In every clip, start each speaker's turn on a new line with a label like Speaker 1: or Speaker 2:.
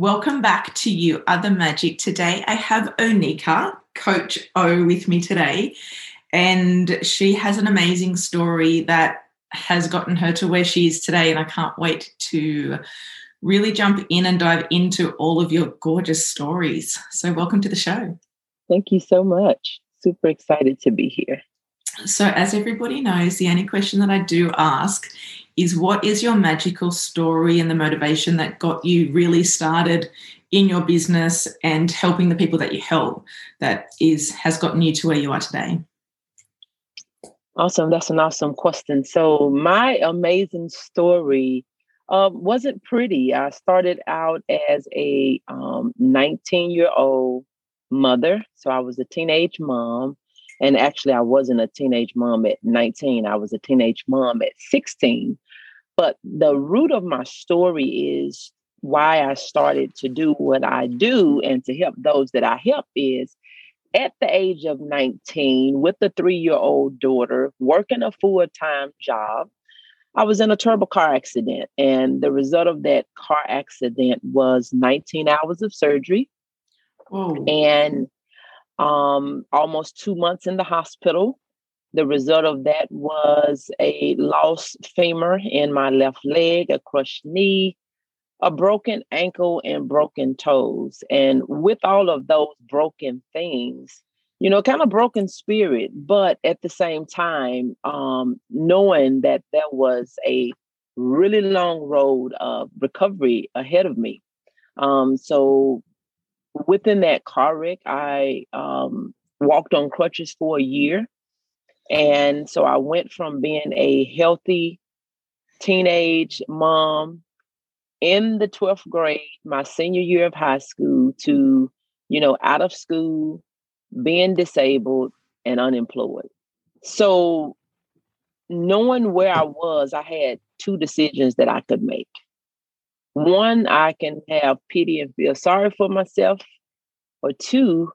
Speaker 1: Welcome back to You Are the Magic. Today I have Onika, Coach O, with me today. And she has an amazing story that has gotten her to where she is today. And I can't wait to really jump in and dive into all of your gorgeous stories. So, welcome to the show.
Speaker 2: Thank you so much. Super excited to be here.
Speaker 1: So, as everybody knows, the only question that I do ask is what is your magical story and the motivation that got you really started in your business and helping the people that you help that is has gotten you to where you are today?
Speaker 2: Awesome. That's an awesome question. So my amazing story um, wasn't pretty. I started out as a um, 19 year old mother. So i was a teenage mom and actually i wasn't a teenage mom at 19 i was a teenage mom at 16 but the root of my story is why I started to do what I do and to help those that I help is at the age of 19 with a three year old daughter, working a full time job. I was in a turbo car accident, and the result of that car accident was 19 hours of surgery. And um, almost two months in the hospital. The result of that was a lost femur in my left leg, a crushed knee, a broken ankle, and broken toes. And with all of those broken things, you know, kind of broken spirit, but at the same time, um, knowing that there was a really long road of recovery ahead of me. Um, so within that car wreck, I um, walked on crutches for a year. And so I went from being a healthy teenage mom in the 12th grade, my senior year of high school, to, you know, out of school, being disabled and unemployed. So, knowing where I was, I had two decisions that I could make. One, I can have pity and feel sorry for myself, or two,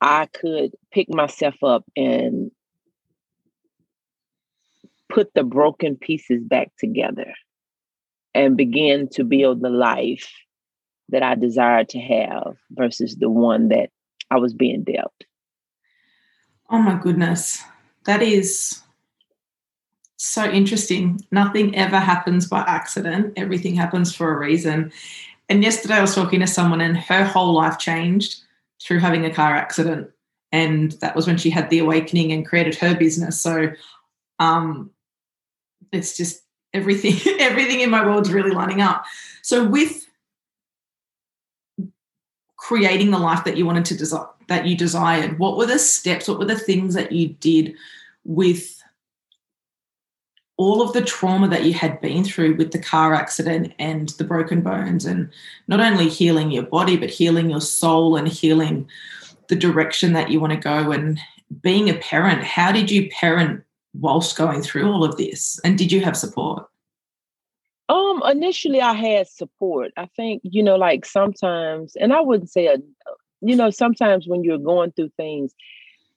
Speaker 2: I could pick myself up and put the broken pieces back together and begin to build the life that I desired to have versus the one that I was being dealt.
Speaker 1: Oh my goodness. That is so interesting. Nothing ever happens by accident, everything happens for a reason. And yesterday I was talking to someone, and her whole life changed through having a car accident. And that was when she had the awakening and created her business. So um, it's just everything everything in my world's really lining up so with creating the life that you wanted to desire that you desired what were the steps what were the things that you did with all of the trauma that you had been through with the car accident and the broken bones and not only healing your body but healing your soul and healing the direction that you want to go and being a parent how did you parent whilst going through all of this? And did you have support?
Speaker 2: Um, initially I had support. I think, you know, like sometimes, and I wouldn't say a you know, sometimes when you're going through things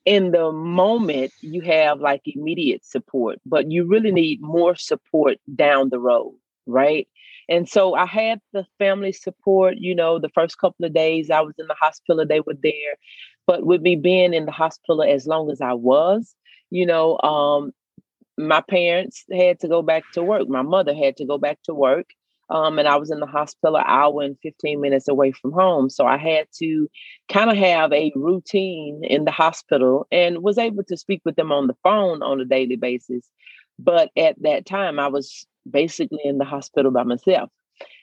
Speaker 2: in the moment you have like immediate support, but you really need more support down the road, right? And so I had the family support, you know, the first couple of days I was in the hospital, they were there. But with me being in the hospital as long as I was, you know, um, my parents had to go back to work. My mother had to go back to work. Um, and I was in the hospital an hour and 15 minutes away from home. So I had to kind of have a routine in the hospital and was able to speak with them on the phone on a daily basis. But at that time, I was basically in the hospital by myself.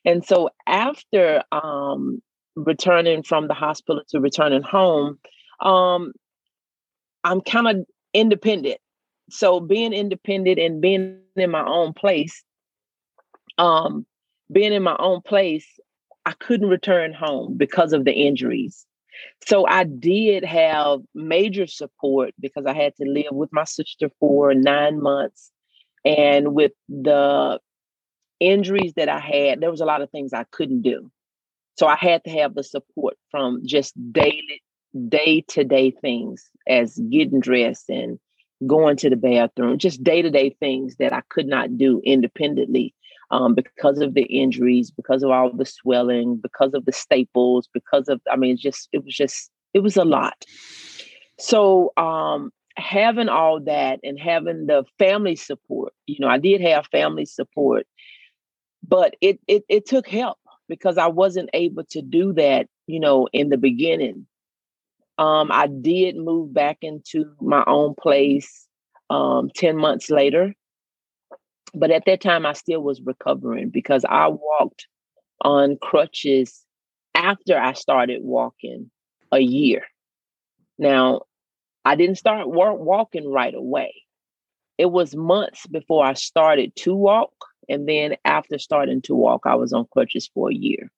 Speaker 2: And so after um, returning from the hospital to returning home, um, I'm kind of independent. so being independent and being in my own place, um, being in my own place, I couldn't return home because of the injuries. So I did have major support because I had to live with my sister for nine months. And with the injuries that I had, there was a lot of things I couldn't do. So I had to have the support from just daily, day to day things as getting dressed and going to the bathroom, just day to day things that I could not do independently um, because of the injuries, because of all the swelling, because of the staples, because of, I mean, just, it was just, it was a lot. So, um, having all that and having the family support, you know, I did have family support, but it, it, it took help because I wasn't able to do that, you know, in the beginning. Um, I did move back into my own place um, 10 months later. But at that time, I still was recovering because I walked on crutches after I started walking a year. Now, I didn't start walking right away. It was months before I started to walk. And then after starting to walk, I was on crutches for a year.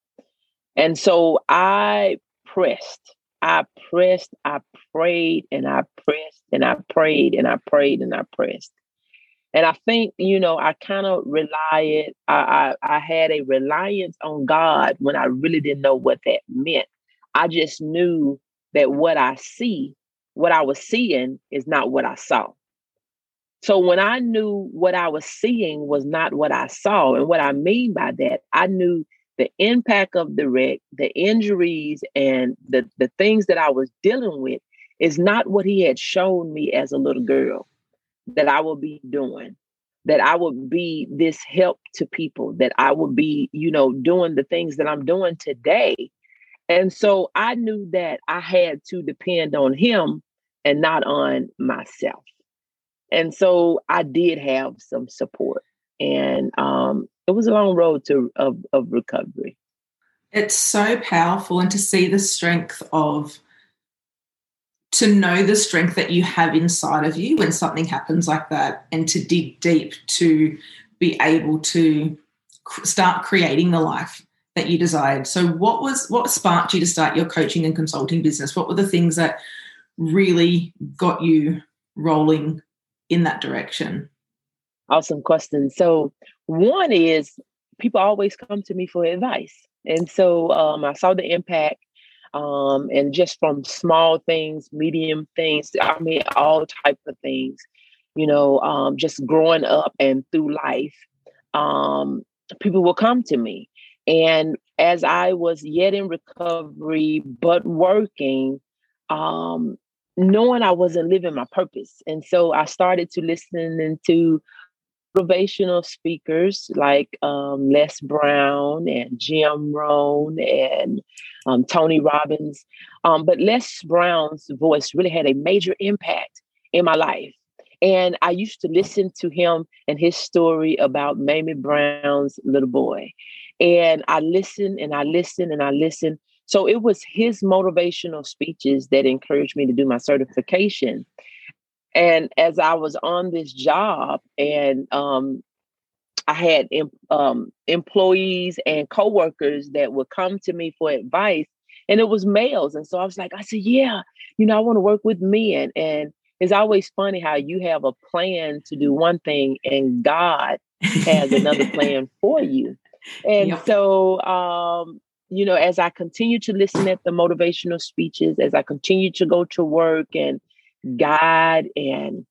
Speaker 2: And so I pressed I pressed, I prayed, and I pressed, and I prayed, and I prayed, and I pressed. And I think, you know, I kind of relied, I, I, I had a reliance on God when I really didn't know what that meant. I just knew that what I see, what I was seeing is not what I saw. So when I knew what I was seeing was not what I saw, and what I mean by that, I knew the impact of the wreck, the injuries, and the, the things that I was dealing with is not what he had shown me as a little girl that I will be doing, that I will be this help to people, that I will be, you know, doing the things that I'm doing today. And so I knew that I had to depend on him and not on myself. And so I did have some support. And um, it was a long road to of, of recovery.
Speaker 3: It's so powerful, and to see the strength of to know the strength that you have inside of you when something happens like that, and to dig deep to be able to start creating the life that you desired. So, what was what sparked you to start your coaching and consulting business? What were the things that really got you rolling in that direction?
Speaker 2: Awesome question. So, one is people always come to me for advice. And so um, I saw the impact um, and just from small things, medium things, I mean, all type of things, you know, um, just growing up and through life, um, people will come to me. And as I was yet in recovery, but working, um, knowing I wasn't living my purpose. And so I started to listen to motivational speakers like um, Les Brown and Jim Rohn and um, Tony Robbins. Um, but Les Brown's voice really had a major impact in my life. And I used to listen to him and his story about Mamie Brown's little boy. And I listened and I listened and I listened. So it was his motivational speeches that encouraged me to do my certification. And as I was on this job and um, I had um, employees and coworkers that would come to me for advice, and it was males. And so I was like, I said, yeah, you know, I want to work with men. And it's always funny how you have a plan to do one thing and God has another plan for you. And yep. so, um, you know, as I continue to listen at the motivational speeches, as I continue to go to work and guide and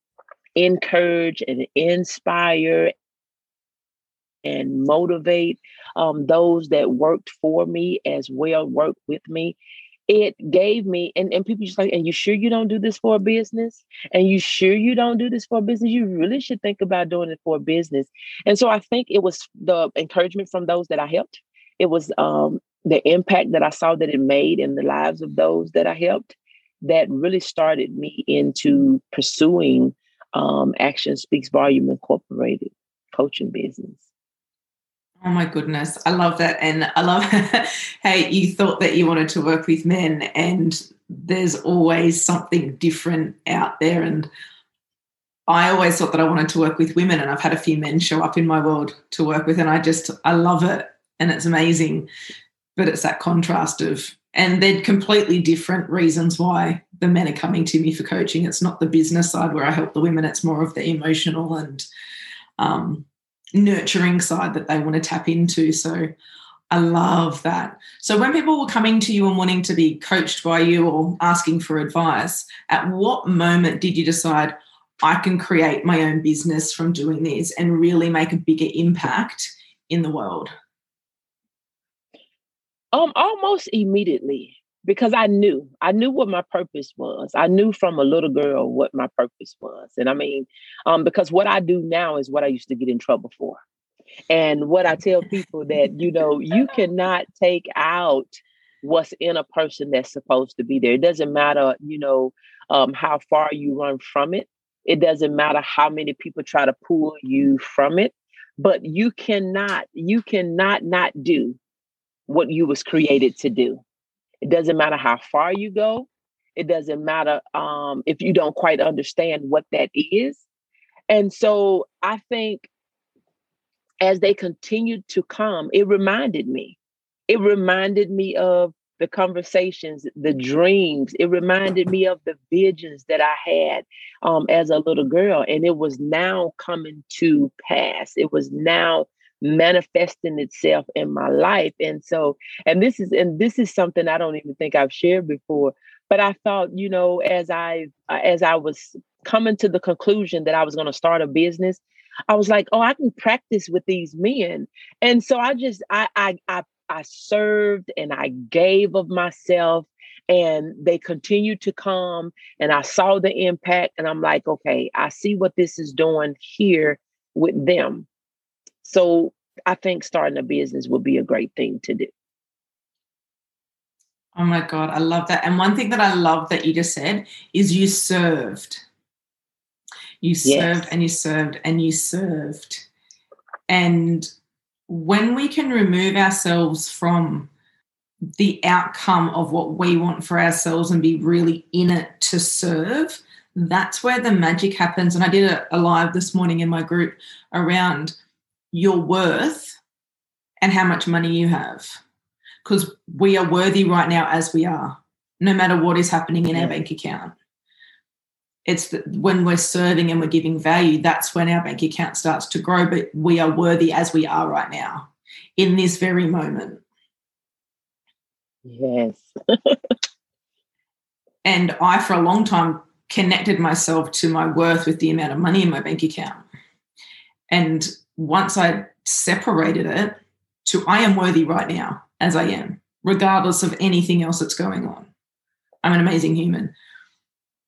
Speaker 2: encourage and inspire and motivate um, those that worked for me as well worked with me. It gave me and, and people just like and you sure you don't do this for a business? And you sure you don't do this for a business? You really should think about doing it for a business. And so i think it was the encouragement from those that i helped. It was um, the impact that i saw that it made in the lives of those that i helped that really started me into pursuing um, Action Speaks Volume Incorporated coaching business.
Speaker 3: Oh my goodness, I love that. And I love hey, you thought that you wanted to work with men, and there's always something different out there. And
Speaker 1: I always thought that I wanted to work with women, and I've had a few men show up in my world to work with, and I just I love it, and it's amazing. But it's that contrast of, and they're completely different reasons why the men are coming to me for coaching. It's not the business side where I help the women; it's more of the emotional and um, nurturing side that they want to tap into. So I love that. So when people were coming to you and wanting to be coached by you or asking for advice, at what moment did you decide I can create my own business from doing this and really make a bigger impact in the world?
Speaker 2: Um, almost immediately because I knew I knew what my purpose was. I knew from a little girl what my purpose was, and I mean, um, because what I do now is what I used to get in trouble for. And what I tell people that, you know, you cannot take out what's in a person that's supposed to be there. It doesn't matter, you know, um, how far you run from it. It doesn't matter how many people try to pull you from it. But you cannot, you cannot not do what you was created to do. It doesn't matter how far you go. It doesn't matter um, if you don't quite understand what that is. And so I think as they continued to come, it reminded me. It reminded me of the conversations, the dreams. It reminded me of the visions that I had um, as a little girl. And it was now coming to pass. It was now manifesting itself in my life. And so, and this is, and this is something I don't even think I've shared before, but I thought, you know, as I, as I was coming to the conclusion that I was going to start a business, I was like, oh, I can practice with these men. And so I just I I I, I served and I gave of myself and they continued to come and I saw the impact and I'm like, okay, I see what this is doing here with them. So I think starting a business would be a great thing to do.
Speaker 1: Oh my God, I love that. And one thing that I love that you just said is you served. You served yes. and you served and you served. And when we can remove ourselves from the outcome of what we want for ourselves and be really in it to serve, that's where the magic happens. And I did a, a live this morning in my group around your worth and how much money you have. Because we are worthy right now as we are, no matter what is happening in our bank account it's that when we're serving and we're giving value, that's when our bank account starts to grow. But we are worthy as we are right now in this very moment.
Speaker 2: Yes.
Speaker 1: and I, for a long time, connected myself to my worth with the amount of money in my bank account. And once I separated it to I am worthy right now as I am, regardless of anything else that's going on. I'm an amazing human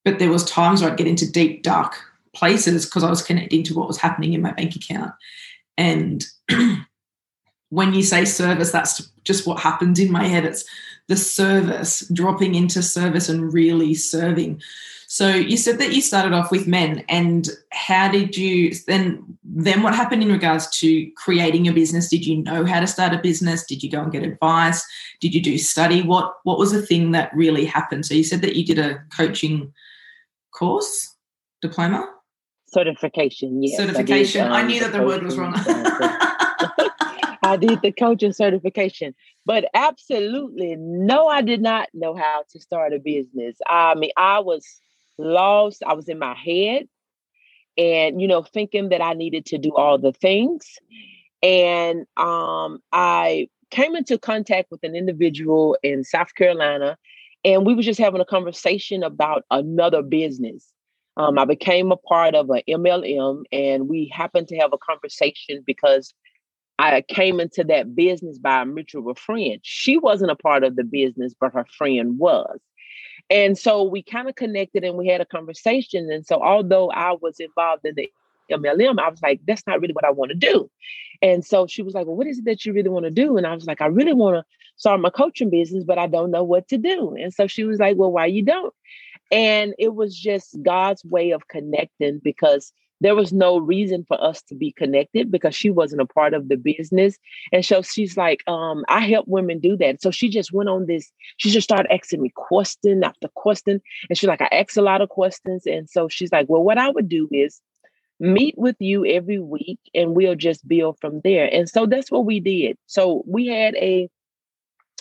Speaker 1: but there was times where I'd get into deep dark places because I was connecting to what was happening in my bank account. And when you say service, that's just what happens in my head. It's the service, dropping into service and really serving. So you said that you started off with men, and how did you then? Then what happened in regards to creating a business? Did you know how to start a business? Did you go and get advice? Did you do study? What What was the thing that really happened? So you said that you did a coaching course, diploma?
Speaker 2: Certification, yes.
Speaker 1: Certification. I, did, um, I knew that the word was wrong.
Speaker 2: I did the coaching certification, but absolutely no, I did not know how to start a business. I mean, I was lost. I was in my head and, you know, thinking that I needed to do all the things. And um, I came into contact with an individual in South Carolina and we were just having a conversation about another business. Um, I became a part of an MLM, and we happened to have a conversation because I came into that business by a mutual friend. She wasn't a part of the business, but her friend was. And so we kind of connected and we had a conversation. And so, although I was involved in the MLM, I was like, that's not really what I want to do. And so she was like, well, what is it that you really want to do? And I was like, I really want to start my coaching business, but I don't know what to do. And so she was like, well, why you don't? And it was just God's way of connecting because there was no reason for us to be connected because she wasn't a part of the business. And so she's like, um, I help women do that. So she just went on this, she just started asking me question after question. And she's like, I ask a lot of questions. And so she's like, well, what I would do is meet with you every week and we'll just build from there. And so that's what we did. So we had a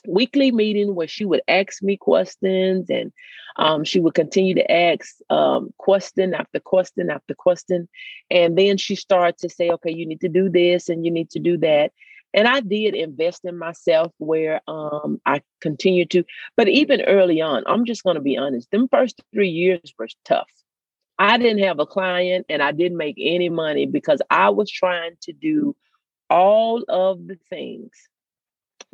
Speaker 2: weekly meeting where she would ask me questions and um, she would continue to ask um, question after question after question. And then she started to say, okay, you need to do this and you need to do that. And I did invest in myself where um, I continued to. But even early on, I'm just going to be honest, them first three years were tough. I didn't have a client and I didn't make any money because I was trying to do all of the things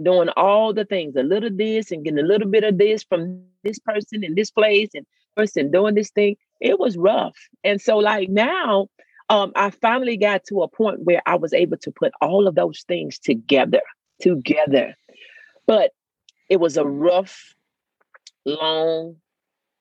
Speaker 2: doing all the things, a little this and getting a little bit of this from this person in this place and person doing this thing. It was rough. And so like now, um, I finally got to a point where I was able to put all of those things together, together. But it was a rough, long,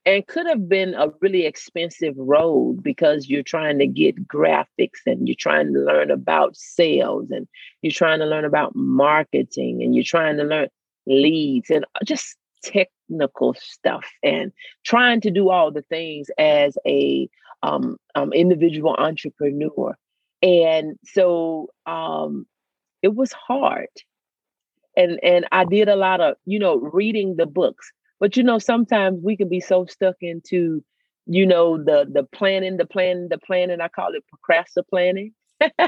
Speaker 2: and could have been a really expensive road because you're trying to get graphics and you're trying to learn about sales and you're trying to learn about marketing and you're trying to learn leads and just technical stuff and trying to do all the things as a um, um, individual entrepreneur. And so um, it was hard. And and i did a lot of you know reading the books but you know, sometimes we can be so stuck into, you know, the the planning, the planning, the planning. I call it procrastinating.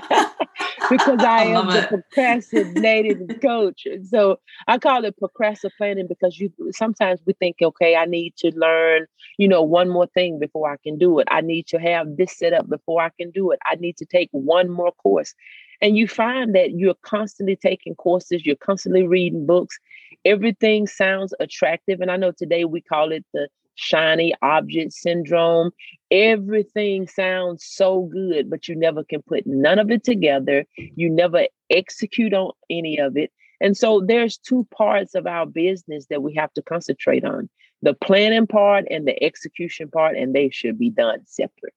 Speaker 2: because I, I am the procrastinating coach. And so I call it procrastinating because you sometimes we think, okay, I need to learn, you know, one more thing before I can do it. I need to have this set up before I can do it. I need to take one more course. And you find that you're constantly taking courses, you're constantly reading books. Everything sounds attractive. And I know today we call it the shiny object syndrome. Everything sounds so good, but you never can put none of it together. You never execute on any of it. And so there's two parts of our business that we have to concentrate on the planning part and the execution part, and they should be done separate.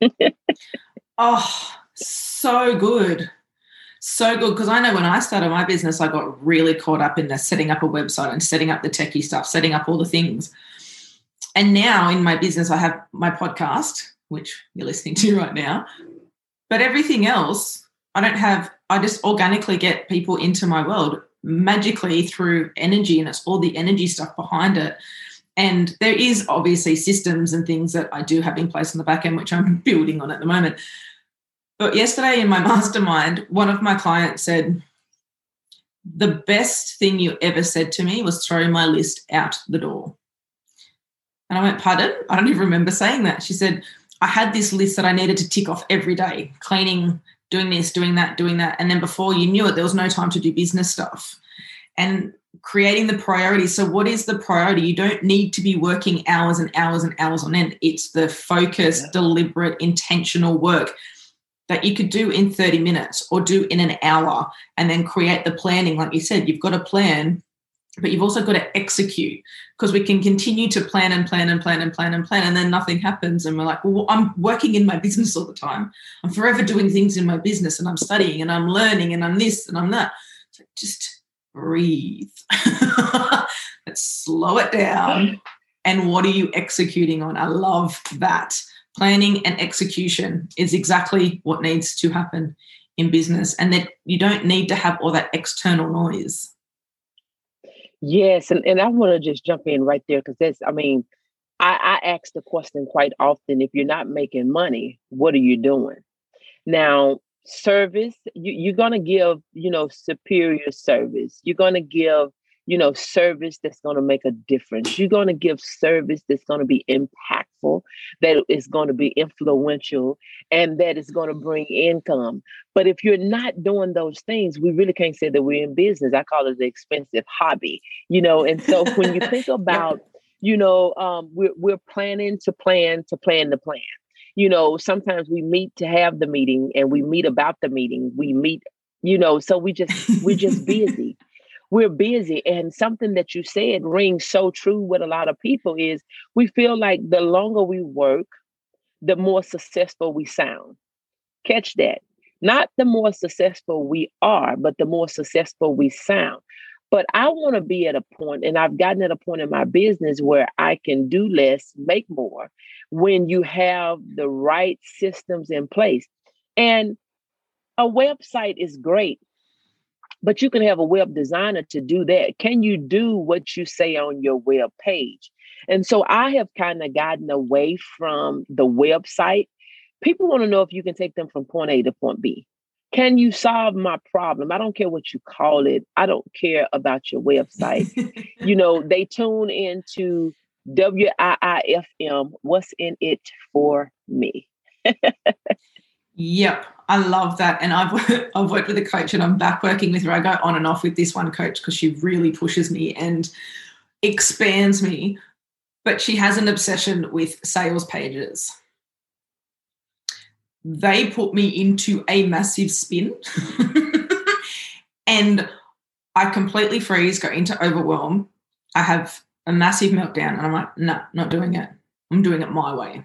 Speaker 1: oh, so good so good because I know when I started my business, I got really caught up in the setting up a website and setting up the techie stuff, setting up all the things. And now in my business, I have my podcast, which you're listening to right now. But everything else, I don't have, I just organically get people into my world magically through energy, and it's all the energy stuff behind it. And there is obviously systems and things that I do have in place on the back end, which I'm building on at the moment. But yesterday in my mastermind, one of my clients said, The best thing you ever said to me was throwing my list out the door. And I went, Pardon? I don't even remember saying that. She said, I had this list that I needed to tick off every day cleaning, doing this, doing that, doing that. And then before you knew it, there was no time to do business stuff. And creating the priority. So, what is the priority? You don't need to be working hours and hours and hours on end. It's the focused, deliberate, intentional work that you could do in 30 minutes or do in an hour and then create the planning. Like you said, you've got a plan, but you've also got to execute because we can continue to plan and plan and plan and plan and plan and then nothing happens. And we're like, well, I'm working in my business all the time. I'm forever doing things in my business and I'm studying and I'm learning and I'm this and I'm that. So just breathe. Let's slow it down. And what are you executing on? I love that planning and execution is exactly what needs to happen in business and that you don't need to have all that external noise.
Speaker 2: Yes and, and i want to just jump in right there because that's i mean I, I ask the question quite often if you're not making money what are you doing? Now service you, you're going to give you know superior service. You're going to give you know, service that's going to make a difference. You're going to give service that's going to be impactful, that is going to be influential, and that is going to bring income. But if you're not doing those things, we really can't say that we're in business. I call it the expensive hobby, you know. And so when you think about, you know, um, we're we're planning to plan to plan to plan. You know, sometimes we meet to have the meeting, and we meet about the meeting. We meet, you know, so we just we're just busy we're busy. And something that you said rings so true with a lot of people is we feel like the longer we work, the more successful we sound. Catch that. Not the more successful we are, but the more successful we sound. But I want to be at a point, and I've gotten at a point in my business where I can do less, make more, when you have the right systems in place. And a website is great, but you can have a web designer to do that. Can you do what you say on your web page? And so I have kind of gotten away from the website. People want to know if you can take them from point A to point B. Can you solve my problem? I don't care what you call it. I don't care about your website. you know, they tune into WIIFM. What's in it for me?
Speaker 1: Yep, I love that. And I've I've worked with a coach, and I'm back working with her. I go on and off with this one coach because she really pushes me and expands me. But she has an obsession with sales pages. They put me into a massive spin, and I completely freeze, go into overwhelm. I have a massive meltdown, and I'm like, no, not doing it. I'm doing it my way.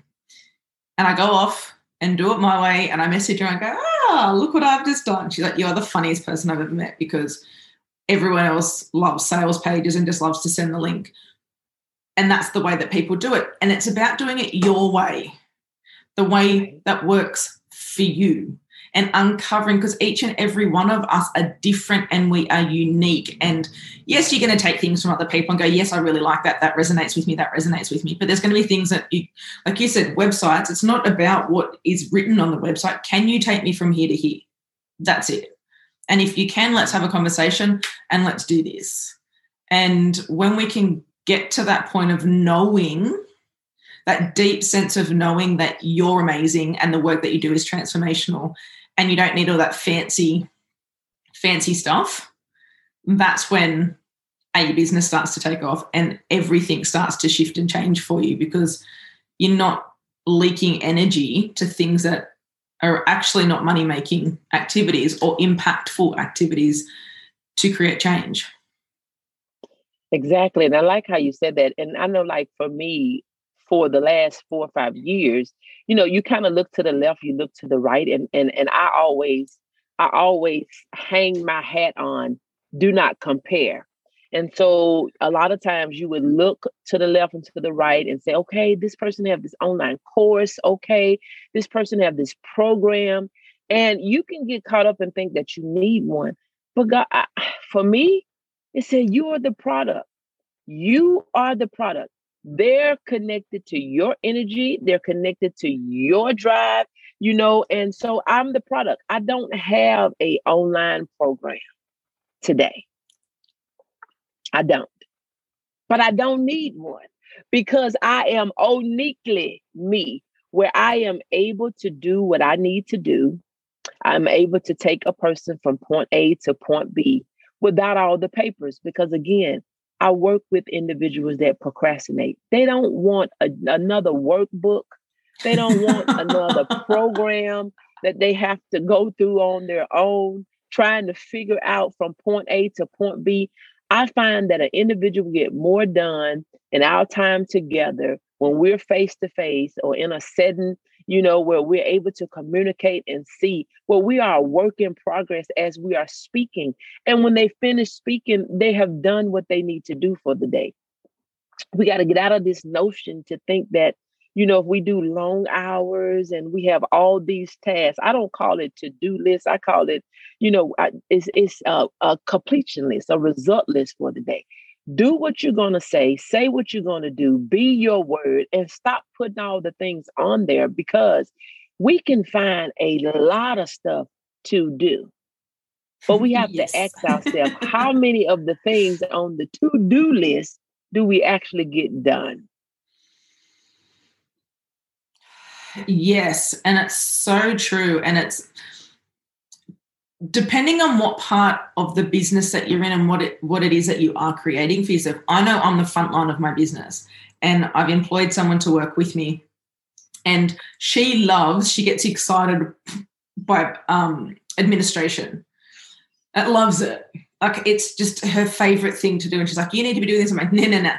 Speaker 1: And I go off and do it my way. And I message her and go, ah, look what I've just done. She's like, you're the funniest person I've ever met because everyone else loves sales pages and just loves to send the link. And that's the way that people do it. And it's about doing it your way, the way that works for you and uncovering because each and every one of us are different and we are unique. And yes, you're going to take things from other people and go, yes, I really like that. That resonates with me. That resonates with me. But there's going to be things that you, like you said, websites, it's not about what is written on the website. Can you take me from here to here? That's it. And if you can, let's have a conversation and let's do this. And when we can get to that point of knowing that deep sense of knowing that you're amazing and the work that you do is transformational and you don't need all that fancy fancy stuff that's when a your business starts to take off and everything starts to shift and change for you because you're not leaking energy to things that are actually not money making activities or impactful activities to create change.
Speaker 2: Exactly and i like how you said that and i know like for me for the last four or five years, you know, you kind of look to the left, you look to the right, and and and I always, I always hang my hat on do not compare. And so a lot of times you would look to the left and to the right and say, okay, this person have this online course. Okay, this person have this program. And you can get caught up and think that you need one. But God, I, for me, it said you are the product. You are the product. They're connected to your energy, they're connected to your drive, you know, and so I'm the product. I don't have a online program today. I don't. But I don't need one because I am uniquely me, where I am able to do what I need to do. I'm able to take a person from point A to point B without all the papers because again, I work with individuals that procrastinate. They don't want a, another workbook. They don't want another program that they have to go through on their own, trying to figure out from point A to point B. I find that an individual will get more done in our time together when we're face to face or in a setting you know, where we're able to communicate and see. where we are a work in progress as we are speaking. And when they finish speaking, they have done what they need to do for the day. We got to get out of this notion to think that, you know, if we do long hours and we have all these tasks, I don't call it to do list. I call it, you know, it's, it's a, a completion list, a result list for the day do what you're going to say, say what you're going to do, be your word, and stop putting all the things on there because we can find a lot of stuff to do. But we have yes. to ask ourselves how many of the things on the to do list do we actually get done?
Speaker 1: Yes, and it's so true. And it's depending on what part of the business that you're in and what it what it is that you are creating for yourself. I know I'm the front line of my business and I've employed someone to work with me. And she loves, she gets excited by um, administration. It loves it. Like it's just her favorite thing to do. And she's like, you need to be doing this. I'm like, no, no, no.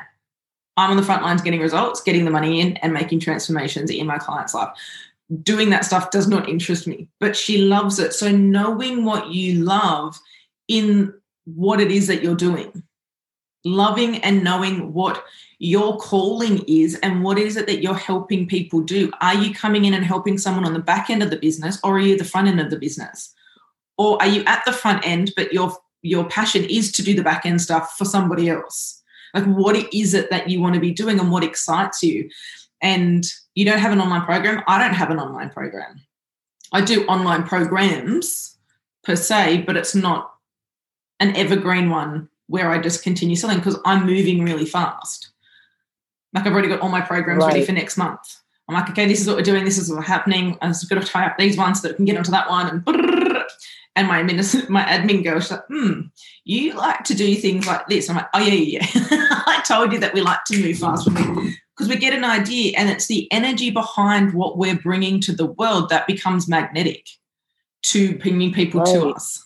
Speaker 1: I'm on the front lines getting results, getting the money in, and making transformations in my client's life doing that stuff does not interest me, but she loves it. So knowing what you love in what it is that you're doing, loving and knowing what your calling is and what is it that you're helping people do. Are you coming in and helping someone on the back end of the business or are you the front end of the business? Or are you at the front end, but your your passion is to do the back end stuff for somebody else? Like what is it that you want to be doing and what excites you? And you don't have an online program. I don't have an online program. I do online programs per se, but it's not an evergreen one where I just continue selling because I'm moving really fast. Like I've already got all my programs right. ready for next month. I'm like, okay, this is what we're doing. This is what's happening. I'm just going to tie up these ones so that I can get onto that one. And and my admin, my admin girl, she's like, hmm, you like to do things like this. I'm like, oh yeah, yeah, yeah. I told you that we like to move fast because we get an idea, and it's the energy behind what we're bringing to the world that becomes magnetic to bringing people right. to us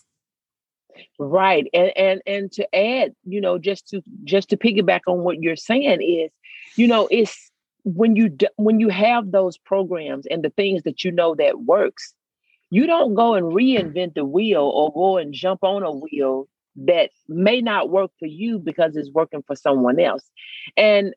Speaker 2: right and and and to add you know just to just to piggyback on what you're saying is you know it's when you when you have those programs and the things that you know that works you don't go and reinvent the wheel or go and jump on a wheel that may not work for you because it's working for someone else and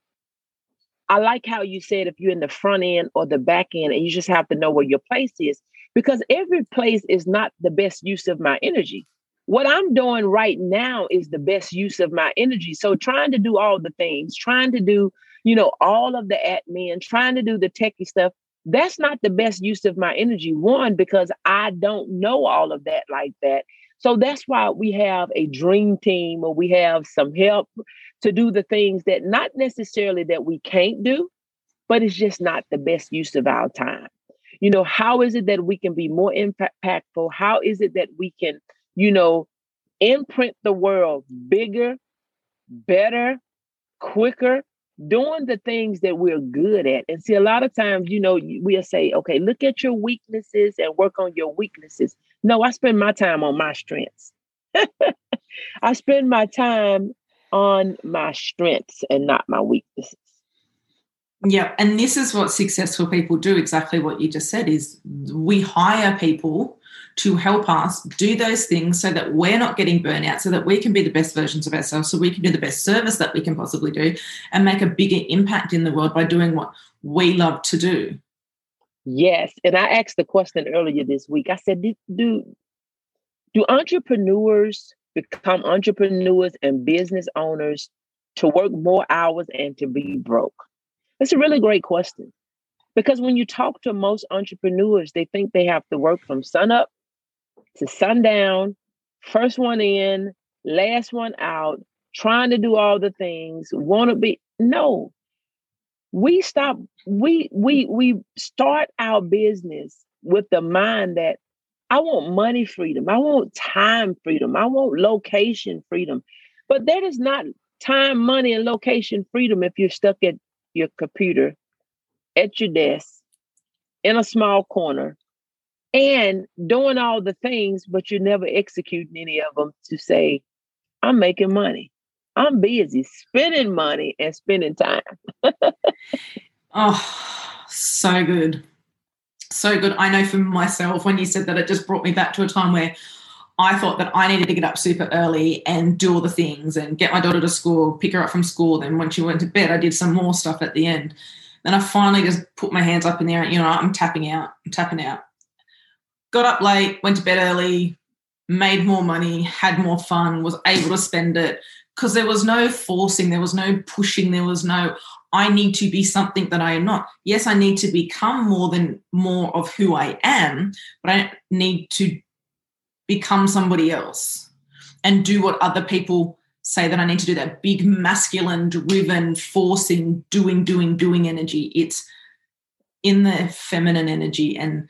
Speaker 2: I like how you said if you're in the front end or the back end and you just have to know where your place is because every place is not the best use of my energy. What I'm doing right now is the best use of my energy. So trying to do all the things, trying to do, you know, all of the admin, trying to do the techie stuff, that's not the best use of my energy. One, because I don't know all of that like that. So that's why we have a dream team or we have some help to do the things that not necessarily that we can't do, but it's just not the best use of our time. You know, how is it that we can be more impactful? How is it that we can, you know, imprint the world bigger, better, quicker, doing the things that we're good at. And see, a lot of times, you know, we'll say, okay, look at your weaknesses and work on your weaknesses. No, I spend my time on my strengths. I spend my time on my strengths and not my weaknesses.
Speaker 1: Yeah, and this is what successful people do exactly what you just said is we hire people to help us do those things so that we're not getting burnout so that we can be the best versions of ourselves so we can do the best service that we can possibly do and make a bigger impact in the world by doing what we love to do.
Speaker 2: Yes, and I asked the question earlier this week. I said do do entrepreneurs become entrepreneurs and business owners to work more hours and to be broke? That's a really great question. Because when you talk to most entrepreneurs, they think they have to work from sunup to sundown, first one in, last one out, trying to do all the things, want to be no. We stop, we we we start our business with the mind that I want money freedom, I want time freedom, I want location freedom. But that is not time, money, and location freedom if you're stuck at your computer at your desk in a small corner and doing all the things, but you're never executing any of them to say, I'm making money. I'm busy spending money and spending time.
Speaker 1: oh, so good. So good. I know for myself, when you said that, it just brought me back to a time where I thought that I needed to get up super early and do all the things and get my daughter to school, pick her up from school. Then when she went to bed, I did some more stuff at the end. Then I finally just put my hands up in there and, you know, I'm tapping out, I'm tapping out. Got up late, went to bed early, made more money, had more fun, was able to spend it because there was no forcing, there was no pushing, there was no, I need to be something that I am not. Yes, I need to become more than more of who I am, but I need to become somebody else and do what other people say that I need to do. That big masculine driven forcing doing doing doing energy. It's in the feminine energy and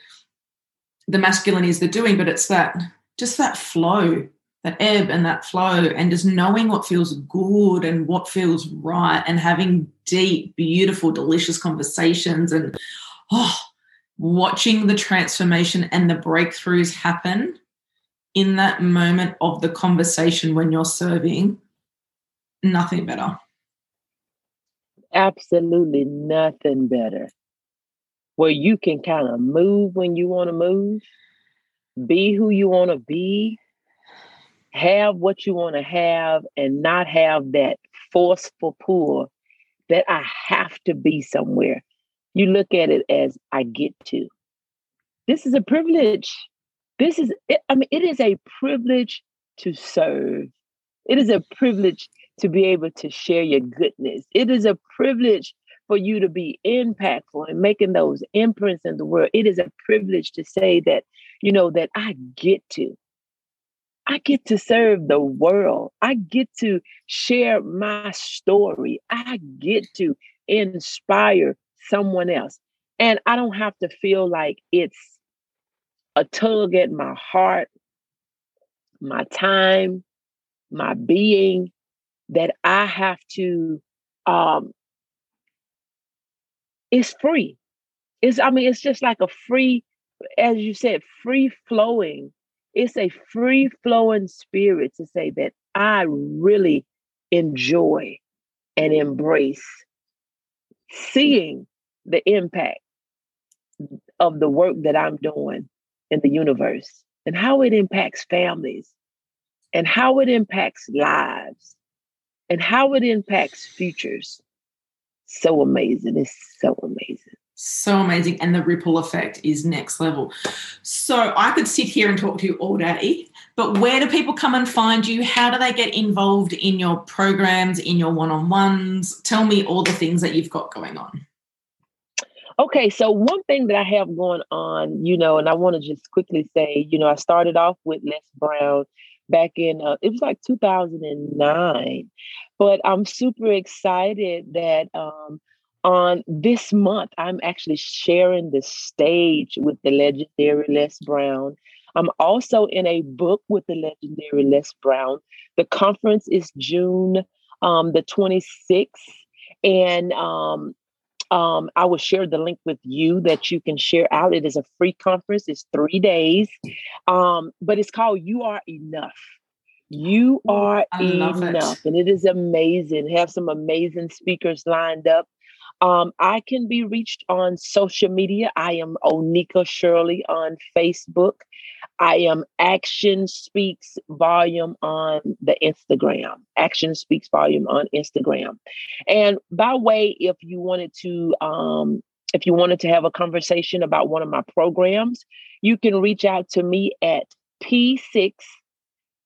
Speaker 1: the masculine is the doing but it's that just that flow that ebb and that flow and just knowing what feels good and what feels right and having deep beautiful delicious conversations and oh watching the transformation and the breakthroughs happen in that moment of the conversation when you're serving, nothing better.
Speaker 2: Absolutely nothing better. Where you can kind of move when you want to move, be who you want to be, have what you want to have, and not have that forceful pull that I have to be somewhere. You look at it as I get to. This is a privilege. This is, I mean, it is a privilege to serve. It is a privilege to be able to share your goodness. It is a privilege for you to be impactful and making those imprints in the world. It is a privilege to say that, you know, that I get to. I get to serve the world. I get to share my story. I get to inspire someone else. And I don't have to feel like it's a tug at my heart, my time, my being that I have to um it's free. It's I mean it's just like a free as you said free flowing it's a free flowing spirit to say that I really enjoy and embrace seeing the impact of the work that I'm doing in the universe and how it impacts families and how it impacts lives and how it impacts futures. So amazing. It's so amazing.
Speaker 1: So amazing. And the ripple effect is next level. So I could sit here and talk to you all day, but where do people come and find you? How do they get involved in your programs, in your one on ones? Tell me all the things that you've got going on.
Speaker 2: Okay, so one thing that I have going on, you know, and I want to just quickly say, you know, I started off with Les Brown back in, uh, it was like 2009, but I'm super excited that, um, on this month, I'm actually sharing the stage with the legendary Les Brown. I'm also in a book with the legendary Les Brown. The conference is June um, the 26th. And um, um, I will share the link with you that you can share out. It is a free conference, it's three days, um, but it's called You Are Enough. You are enough. It. And it is amazing. Have some amazing speakers lined up. Um, I can be reached on social media. I am Onika Shirley on Facebook. I am Action Speaks Volume on the Instagram. Action Speaks Volume on Instagram. And by way, if you wanted to, um, if you wanted to have a conversation about one of my programs, you can reach out to me at P6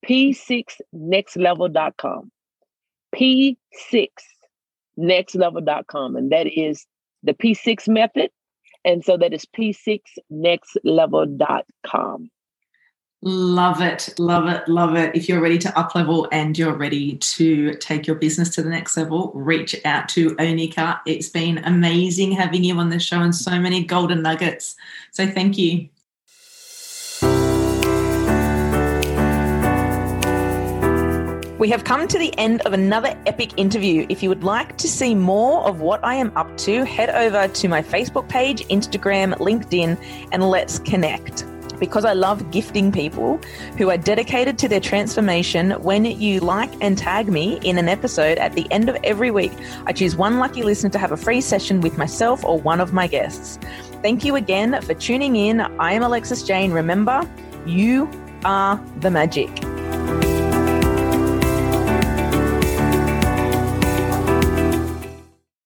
Speaker 2: P6nextlevel.com. P6 nextlevel.com. And that is the P6 method. And so that is p6nextlevel.com.
Speaker 1: Love it, love it, love it. If you're ready to up level and you're ready to take your business to the next level, reach out to Onika. It's been amazing having you on the show and so many golden nuggets. So thank you.
Speaker 3: We have come to the end of another epic interview. If you would like to see more of what I am up to, head over to my Facebook page, Instagram, LinkedIn, and let's connect. Because I love gifting people who are dedicated to their transformation. When you like and tag me in an episode at the end of every week, I choose one lucky listener to have a free session with myself or one of my guests. Thank you again for tuning in. I am Alexis Jane. Remember, you are the magic.